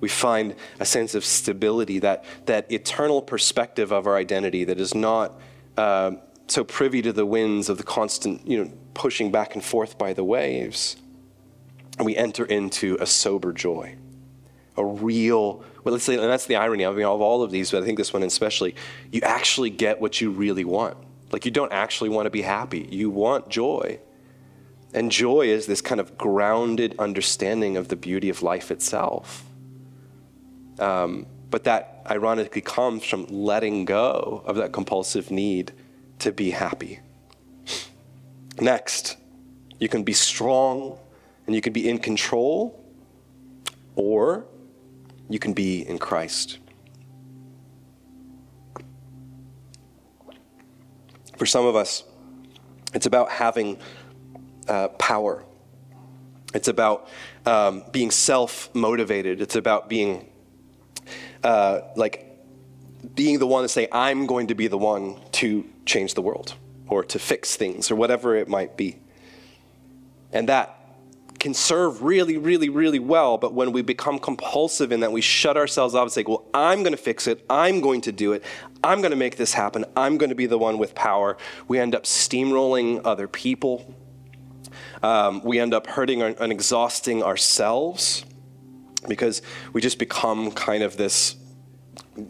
Speaker 2: We find a sense of stability, that, that eternal perspective of our identity that is not uh, so privy to the winds of the constant, you know, pushing back and forth by the waves. And we enter into a sober joy, a real but let's say, and that's the irony I mean, of all of these, but I think this one especially, you actually get what you really want. Like you don't actually want to be happy. You want joy. And joy is this kind of grounded understanding of the beauty of life itself. Um, but that ironically comes from letting go of that compulsive need to be happy. Next, you can be strong and you can be in control, or you can be in Christ. For some of us, it's about having uh, power. It's about um, being self motivated. It's about being uh, like being the one to say, I'm going to be the one to change the world or to fix things or whatever it might be. And that can serve really, really, really well. But when we become compulsive in that, we shut ourselves off and say, Well, I'm going to fix it. I'm going to do it. I'm going to make this happen. I'm going to be the one with power. We end up steamrolling other people. Um, we end up hurting and exhausting ourselves because we just become kind of this,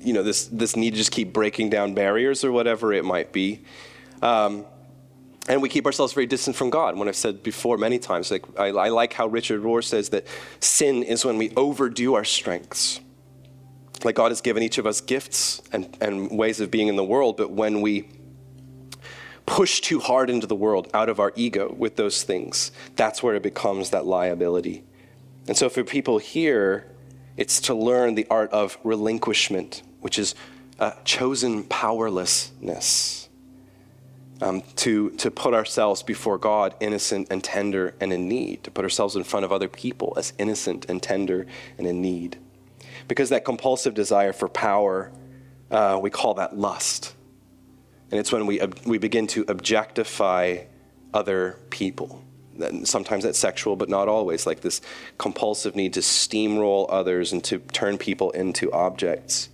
Speaker 2: you know, this, this need to just keep breaking down barriers or whatever it might be. Um, and we keep ourselves very distant from God. When I've said before many times, like I, I like how Richard Rohr says that sin is when we overdo our strengths. Like God has given each of us gifts and, and ways of being in the world, but when we push too hard into the world out of our ego with those things, that's where it becomes that liability. And so for people here, it's to learn the art of relinquishment, which is uh, chosen powerlessness um, to, to put ourselves before God innocent and tender and in need, to put ourselves in front of other people as innocent and tender and in need. Because that compulsive desire for power, uh, we call that lust. And it's when we, we begin to objectify other people. Sometimes that's sexual, but not always, like this compulsive need to steamroll others and to turn people into objects.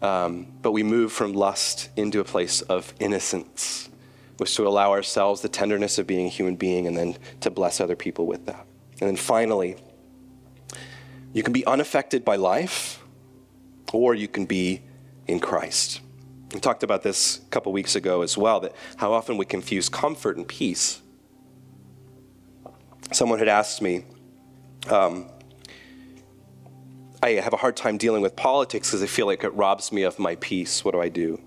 Speaker 2: Um, but we move from lust into a place of innocence, which to allow ourselves the tenderness of being a human being and then to bless other people with that. And then finally, you can be unaffected by life or you can be in Christ. We talked about this a couple weeks ago as well, that how often we confuse comfort and peace. Someone had asked me, um, I have a hard time dealing with politics because I feel like it robs me of my peace. What do I do?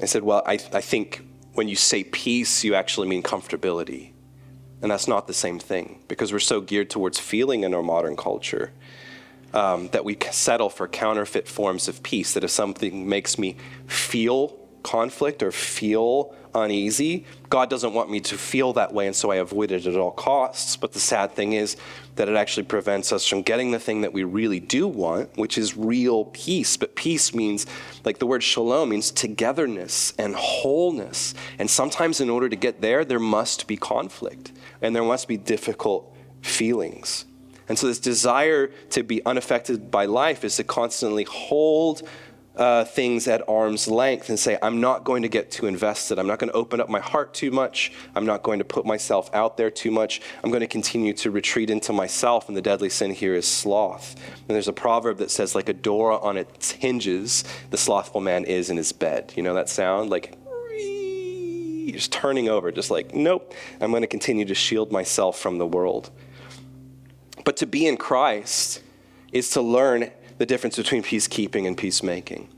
Speaker 2: I said, Well, I, I think when you say peace, you actually mean comfortability. And that's not the same thing because we're so geared towards feeling in our modern culture um, that we settle for counterfeit forms of peace. That if something makes me feel conflict or feel uneasy. God doesn't want me to feel that way, and so I avoid it at all costs. But the sad thing is that it actually prevents us from getting the thing that we really do want, which is real peace. But peace means, like the word shalom means togetherness and wholeness. And sometimes, in order to get there, there must be conflict and there must be difficult feelings. And so, this desire to be unaffected by life is to constantly hold uh, things at arm's length and say, I'm not going to get too invested. I'm not going to open up my heart too much. I'm not going to put myself out there too much. I'm going to continue to retreat into myself. And the deadly sin here is sloth. And there's a proverb that says, like a door on its hinges, the slothful man is in his bed. You know that sound? Like, just turning over, just like, nope, I'm going to continue to shield myself from the world. But to be in Christ is to learn the difference between peacekeeping and peacemaking,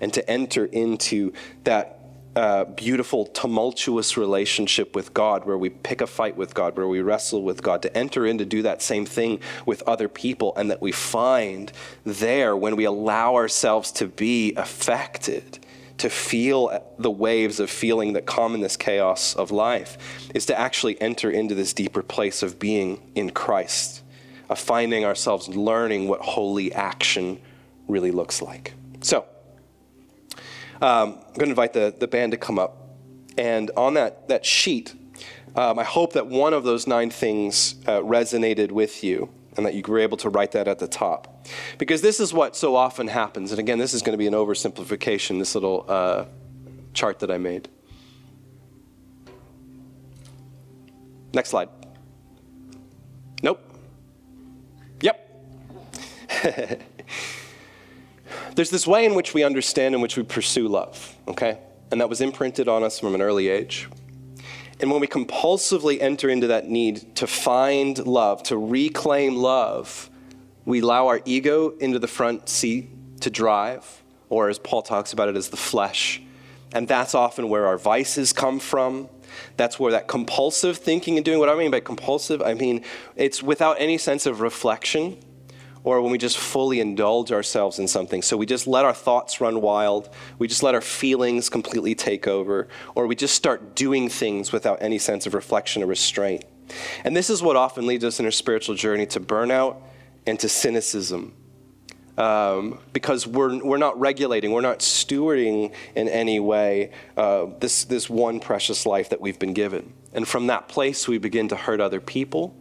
Speaker 2: and to enter into that uh, beautiful, tumultuous relationship with God, where we pick a fight with God, where we wrestle with God, to enter in to do that same thing with other people, and that we find there when we allow ourselves to be affected, to feel the waves of feeling that come in this chaos of life, is to actually enter into this deeper place of being in Christ of finding ourselves learning what holy action really looks like. So, um, I'm going to invite the, the band to come up. And on that, that sheet, um, I hope that one of those nine things uh, resonated with you and that you were able to write that at the top. Because this is what so often happens. And again, this is going to be an oversimplification, this little uh, chart that I made. Next slide. Nope. There's this way in which we understand in which we pursue love, okay? And that was imprinted on us from an early age. And when we compulsively enter into that need to find love, to reclaim love, we allow our ego into the front seat to drive, or as Paul talks about it, as the flesh. And that's often where our vices come from. That's where that compulsive thinking and doing, what I mean by compulsive, I mean it's without any sense of reflection or when we just fully indulge ourselves in something. So we just let our thoughts run wild, we just let our feelings completely take over, or we just start doing things without any sense of reflection or restraint. And this is what often leads us in our spiritual journey to burnout and to cynicism. Um, because we're, we're not regulating, we're not stewarding in any way uh, this, this one precious life that we've been given. And from that place, we begin to hurt other people.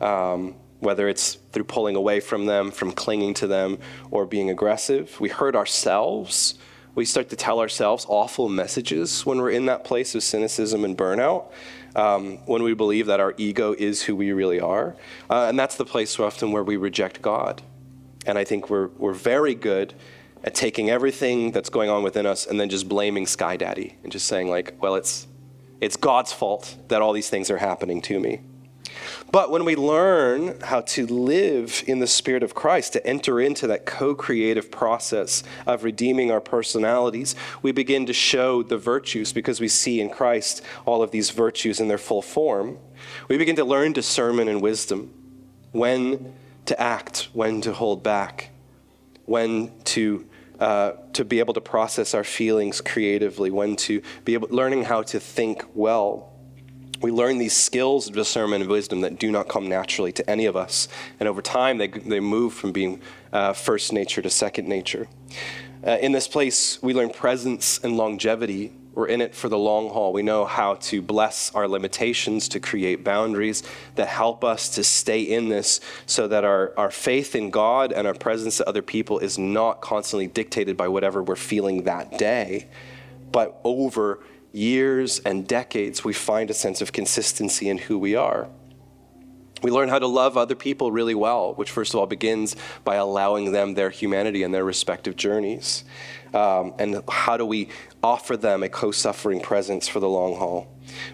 Speaker 2: Um, whether it's through pulling away from them, from clinging to them, or being aggressive. We hurt ourselves. We start to tell ourselves awful messages when we're in that place of cynicism and burnout, um, when we believe that our ego is who we really are. Uh, and that's the place often where we reject God. And I think we're, we're very good at taking everything that's going on within us and then just blaming Sky Daddy and just saying, like, well, it's, it's God's fault that all these things are happening to me. But when we learn how to live in the Spirit of Christ, to enter into that co creative process of redeeming our personalities, we begin to show the virtues because we see in Christ all of these virtues in their full form. We begin to learn discernment and wisdom when to act, when to hold back, when to uh, to be able to process our feelings creatively, when to be able, learning how to think well we learn these skills of discernment and wisdom that do not come naturally to any of us. And over time, they, they move from being uh, first nature to second nature. Uh, in this place, we learn presence and longevity. We're in it for the long haul. We know how to bless our limitations, to create boundaries that help us to stay in this so that our, our faith in God and our presence to other people is not constantly dictated by whatever we're feeling that day, but over years and decades, we find a sense of consistency in who we are. We learn how to love other people really well, which, first of all, begins by allowing them their humanity and their respective journeys. Um, and how do we offer them a co suffering presence for the long haul?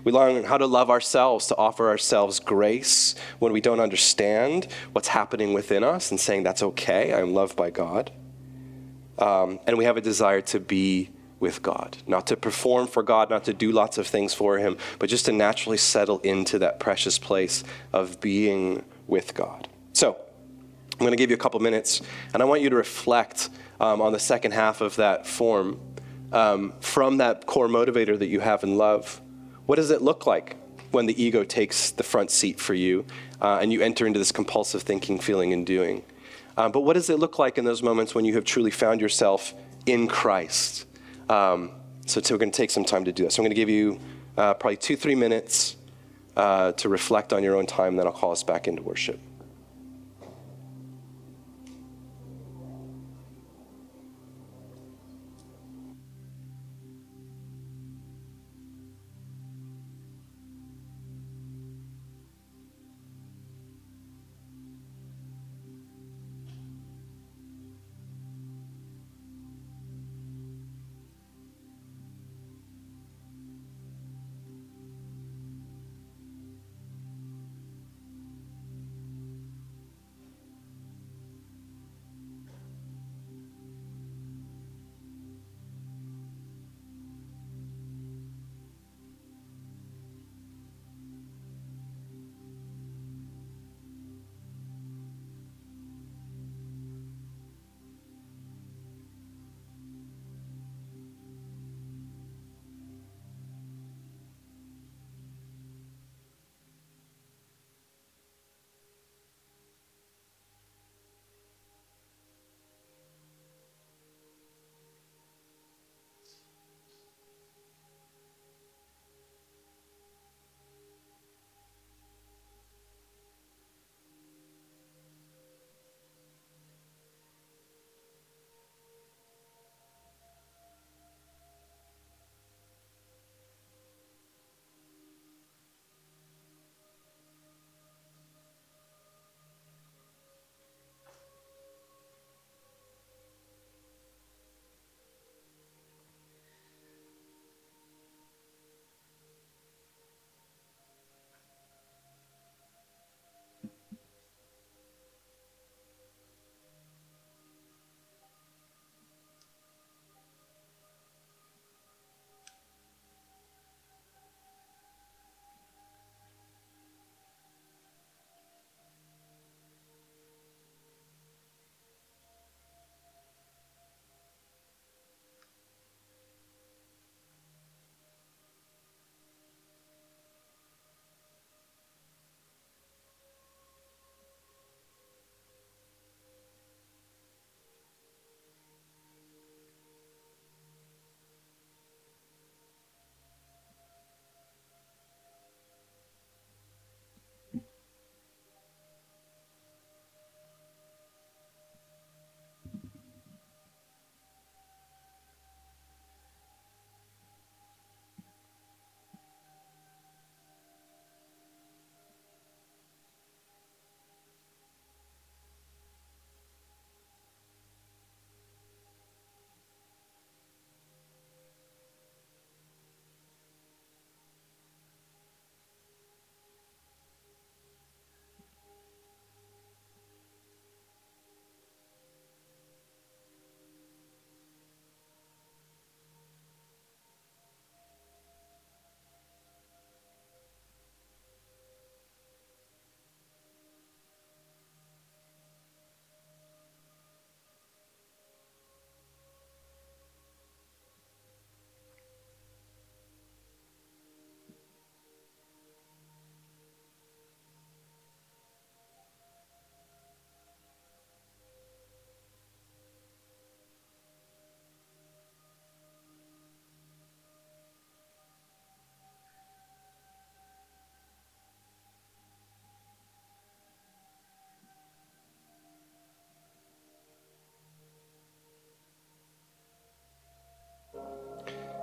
Speaker 2: We learn how to love ourselves, to offer ourselves grace when we don't understand what's happening within us and saying, That's okay, I'm loved by God. Um, and we have a desire to be with God, not to perform for God, not to do lots of things for Him, but just to naturally settle into that precious place of being with God. So, I'm going to give you a couple minutes, and I want you to reflect um, on the second half of that form um, from that core motivator that you have in love. What does it look like when the ego takes the front seat for you uh, and you enter into this compulsive thinking, feeling, and doing? Uh, but what does it look like in those moments when you have truly found yourself in Christ? Um, so, we're going to take some time to do that. So, I'm going to give you uh, probably two, three minutes uh, to reflect on your own time, then I'll call us back into worship.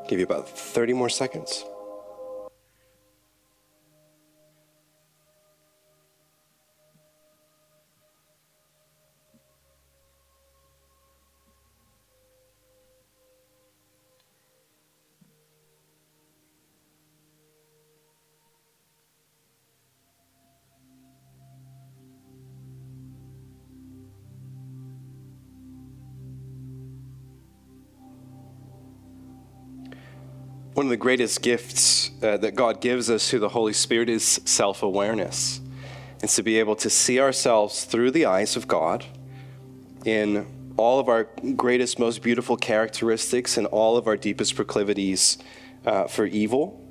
Speaker 2: Give you about 30 more seconds. Greatest gifts uh, that God gives us through the Holy Spirit is self awareness. It's to be able to see ourselves through the eyes of God in all of our greatest, most beautiful characteristics and all of our deepest proclivities uh, for evil.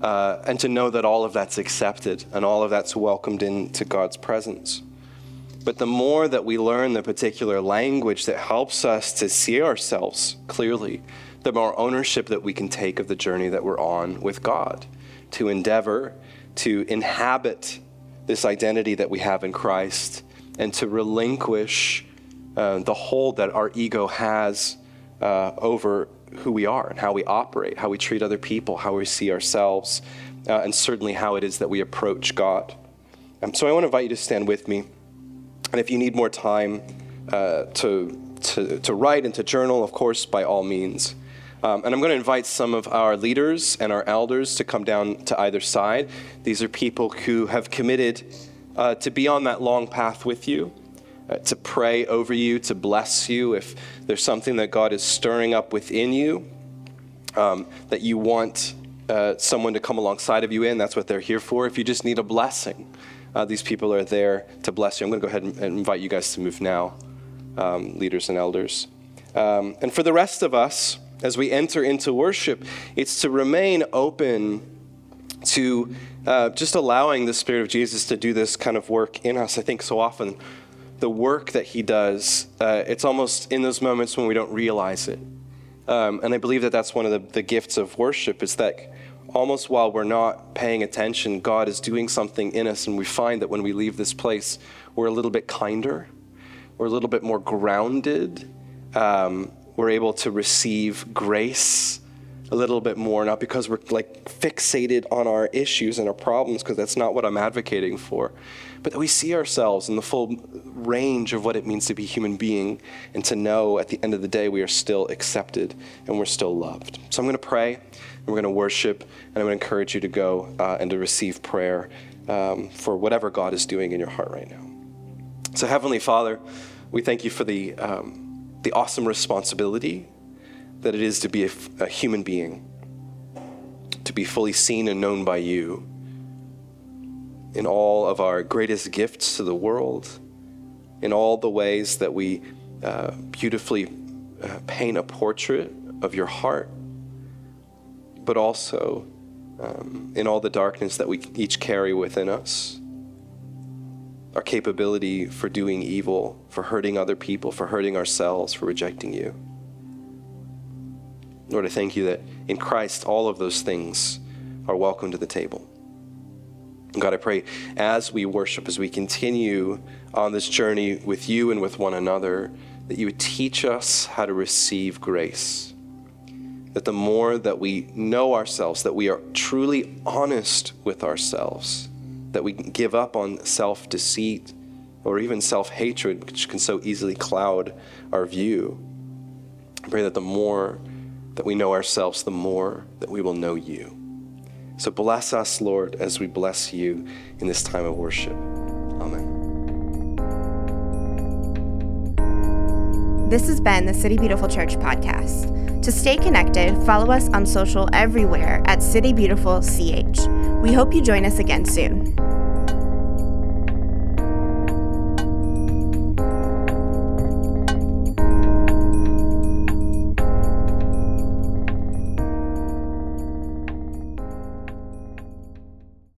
Speaker 2: Uh, and to know that all of that's accepted and all of that's welcomed into God's presence. But the more that we learn the particular language that helps us to see ourselves clearly, the more ownership that we can take of the journey that we're on with God, to endeavor to inhabit this identity that we have in Christ and to relinquish uh, the hold that our ego has uh, over who we are and how we operate, how we treat other people, how we see ourselves, uh, and certainly how it is that we approach God. Um, so I want to invite you to stand with me. And if you need more time uh, to, to, to write and to journal, of course, by all means. Um, and I'm going to invite some of our leaders and our elders to come down to either side. These are people who have committed uh, to be on that long path with you, uh, to pray over you, to bless you. If there's something that God is stirring up within you um, that you want uh, someone to come alongside of you in, that's what they're here for. If you just need a blessing, uh, these people are there to bless you. I'm going to go ahead and, invite you guys to move now, um, leaders and elders. Um, and for the rest of us, as we enter into worship, it's to remain open to uh, just allowing the Spirit of Jesus to do this kind of work in us. I think so often the work that He does, uh, it's almost in those moments when we don't realize it. Um, and I believe that that's one of the, the gifts of worship is that almost while we're not paying attention, God is doing something in us, and we find that when we leave this place, we're a little bit kinder, we're a little bit more grounded. Um, we're able to receive grace a little bit more, not because we're like fixated on our issues and our problems, because that's not what I'm advocating for, but that we see ourselves in the full range of what it means to be human being and to know at the end of the day we are still accepted and we're still loved. So I'm going to pray and we're going to worship, and I'm going to encourage you to go uh, and to receive prayer um, for whatever God is doing in your heart right now. So, Heavenly Father, we thank you for the. Um, the awesome responsibility that it is to be a human being, to be fully seen and known by you in all of our greatest gifts to the world, in all the ways that we uh, beautifully uh, paint a portrait of your heart, but also um, in all the darkness that we each carry within us our capability for doing evil, for hurting other people, for hurting ourselves, for rejecting you. Lord, I thank you that in Christ, all of those things are welcome to the table. God, I pray as we worship, as we continue on this journey with you and with one another, that you would teach us how to receive grace. That the more that we know ourselves, that we are truly honest with ourselves, that we can give up on self deceit or even self hatred, which can so easily cloud our view. I pray that the more that we know ourselves, the more that we will know you. So bless us, Lord, as we bless you in this time of worship. Amen.
Speaker 1: This has been the City Beautiful Church podcast. To stay connected, follow us on social everywhere at City Beautiful CH. We hope you join us again soon.